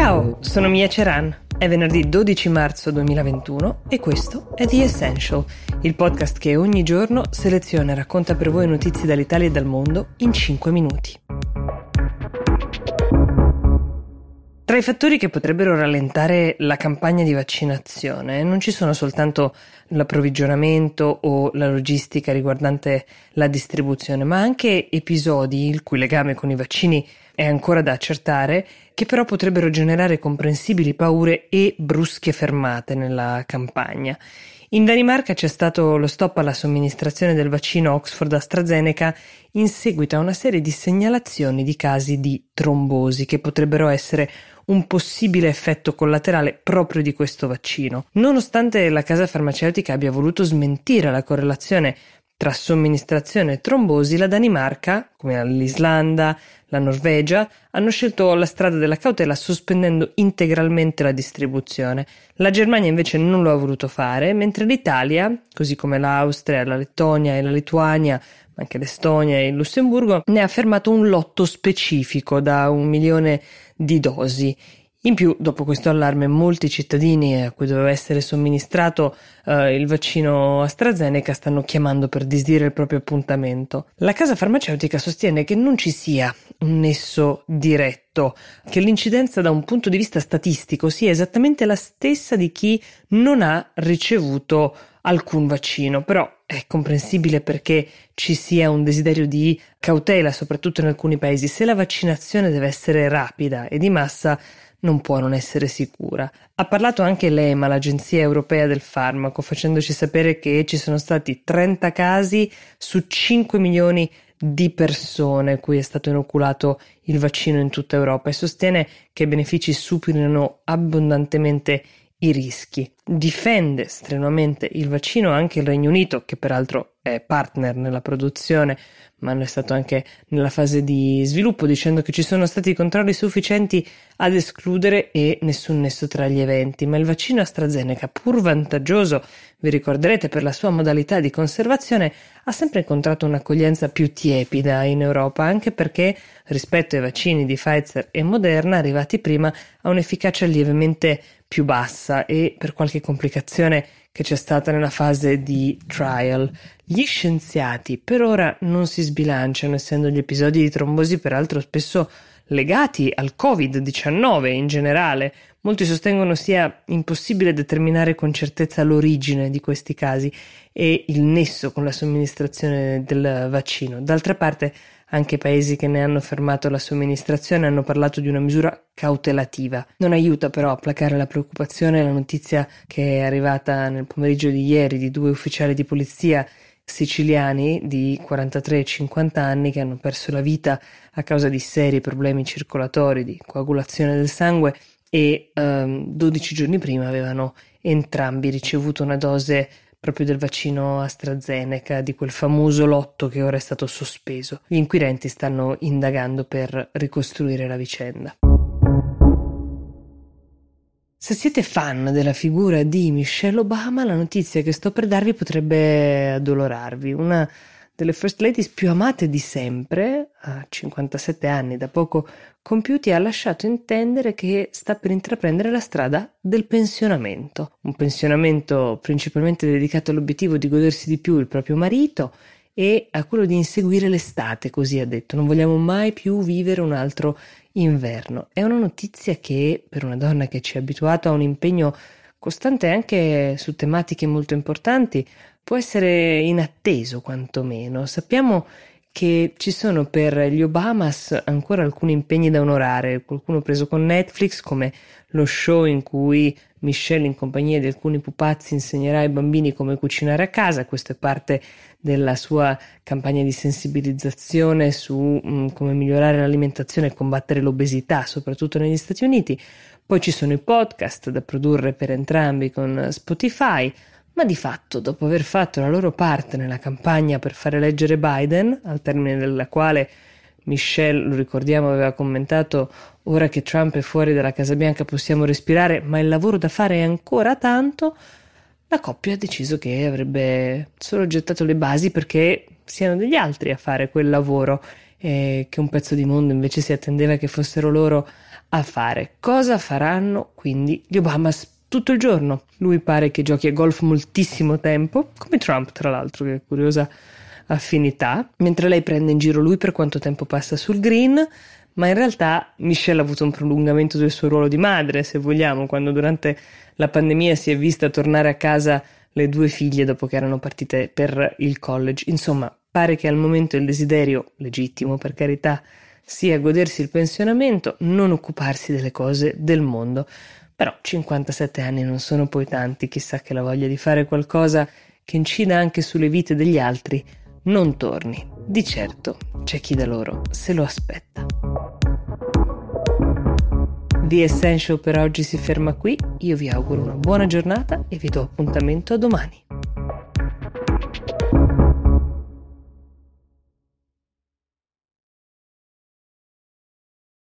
Ciao, sono Mia Ceran. È venerdì 12 marzo 2021 e questo è The Essential, il podcast che ogni giorno seleziona e racconta per voi notizie dall'Italia e dal mondo in 5 minuti. Tra i fattori che potrebbero rallentare la campagna di vaccinazione non ci sono soltanto l'approvvigionamento o la logistica riguardante la distribuzione, ma anche episodi il cui legame con i vaccini è ancora da accertare, che però potrebbero generare comprensibili paure e brusche fermate nella campagna. In Danimarca c'è stato lo stop alla somministrazione del vaccino Oxford AstraZeneca in seguito a una serie di segnalazioni di casi di trombosi che potrebbero essere un possibile effetto collaterale proprio di questo vaccino. Nonostante la casa farmaceutica abbia voluto smentire la correlazione tra somministrazione e trombosi, la Danimarca, come l'Islanda, la Norvegia, hanno scelto la strada della cautela sospendendo integralmente la distribuzione. La Germania invece non lo ha voluto fare, mentre l'Italia, così come l'Austria, la Lettonia e la Lituania, anche l'Estonia e il Lussemburgo, ne ha fermato un lotto specifico da un milione di dosi. In più, dopo questo allarme, molti cittadini a cui doveva essere somministrato eh, il vaccino AstraZeneca stanno chiamando per disdire il proprio appuntamento. La casa farmaceutica sostiene che non ci sia un nesso diretto, che l'incidenza da un punto di vista statistico sia esattamente la stessa di chi non ha ricevuto alcun vaccino, però è comprensibile perché ci sia un desiderio di cautela, soprattutto in alcuni paesi. Se la vaccinazione deve essere rapida e di massa, non può non essere sicura. Ha parlato anche l'EMA, l'Agenzia Europea del Farmaco, facendoci sapere che ci sono stati 30 casi su 5 milioni di persone cui è stato inoculato il vaccino in tutta Europa e sostiene che i benefici superino abbondantemente i rischi. Difende strenuamente il vaccino anche il Regno Unito, che peraltro è partner nella produzione, ma è stato anche nella fase di sviluppo, dicendo che ci sono stati controlli sufficienti ad escludere e nessun nesso tra gli eventi. Ma il vaccino AstraZeneca, pur vantaggioso, vi ricorderete per la sua modalità di conservazione, ha sempre incontrato un'accoglienza più tiepida in Europa, anche perché rispetto ai vaccini di Pfizer e Moderna, arrivati prima, ha un'efficacia lievemente più bassa e per qualche complicazione che c'è stata nella fase di trial. Gli scienziati per ora non si sbilanciano, essendo gli episodi di trombosi peraltro spesso legati al Covid-19 in generale. Molti sostengono sia impossibile determinare con certezza l'origine di questi casi e il nesso con la somministrazione del vaccino. D'altra parte, anche paesi che ne hanno fermato la somministrazione hanno parlato di una misura cautelativa. Non aiuta però a placare la preoccupazione la notizia che è arrivata nel pomeriggio di ieri di due ufficiali di polizia siciliani di 43 e 50 anni che hanno perso la vita a causa di seri problemi circolatori, di coagulazione del sangue e um, 12 giorni prima avevano entrambi ricevuto una dose proprio del vaccino AstraZeneca, di quel famoso lotto che ora è stato sospeso. Gli inquirenti stanno indagando per ricostruire la vicenda. Se siete fan della figura di Michelle Obama, la notizia che sto per darvi potrebbe addolorarvi. Una delle first ladies più amate di sempre, a 57 anni da poco compiuti, ha lasciato intendere che sta per intraprendere la strada del pensionamento. Un pensionamento principalmente dedicato all'obiettivo di godersi di più il proprio marito e a quello di inseguire l'estate, così ha detto. Non vogliamo mai più vivere un altro inverno. È una notizia che per una donna che ci è abituata a un impegno costante anche su tematiche molto importanti può essere inatteso quantomeno. Sappiamo che ci sono per gli Obamas ancora alcuni impegni da onorare, qualcuno preso con Netflix come lo show in cui Michelle in compagnia di alcuni pupazzi insegnerà ai bambini come cucinare a casa, questo è parte della sua campagna di sensibilizzazione su um, come migliorare l'alimentazione e combattere l'obesità, soprattutto negli Stati Uniti. Poi ci sono i podcast da produrre per entrambi con Spotify, ma di fatto, dopo aver fatto la loro parte nella campagna per fare eleggere Biden, al termine della quale Michelle, lo ricordiamo, aveva commentato ora che Trump è fuori dalla Casa Bianca possiamo respirare, ma il lavoro da fare è ancora tanto, la coppia ha deciso che avrebbe solo gettato le basi perché siano degli altri a fare quel lavoro eh, che un pezzo di mondo invece si attendeva che fossero loro a fare. Cosa faranno quindi gli Obama tutto il giorno? Lui pare che giochi a golf moltissimo tempo, come Trump tra l'altro, che è curiosa affinità, mentre lei prende in giro lui per quanto tempo passa sul green, ma in realtà Michelle ha avuto un prolungamento del suo ruolo di madre, se vogliamo, quando durante la pandemia si è vista tornare a casa le due figlie dopo che erano partite per il college. Insomma, pare che al momento il desiderio, legittimo per carità, sia godersi il pensionamento, non occuparsi delle cose del mondo. Però 57 anni non sono poi tanti, chissà che la voglia di fare qualcosa che incida anche sulle vite degli altri non torni. Di certo c'è chi da loro se lo aspetta. The Essential per oggi si ferma qui, io vi auguro una buona giornata e vi do appuntamento a domani.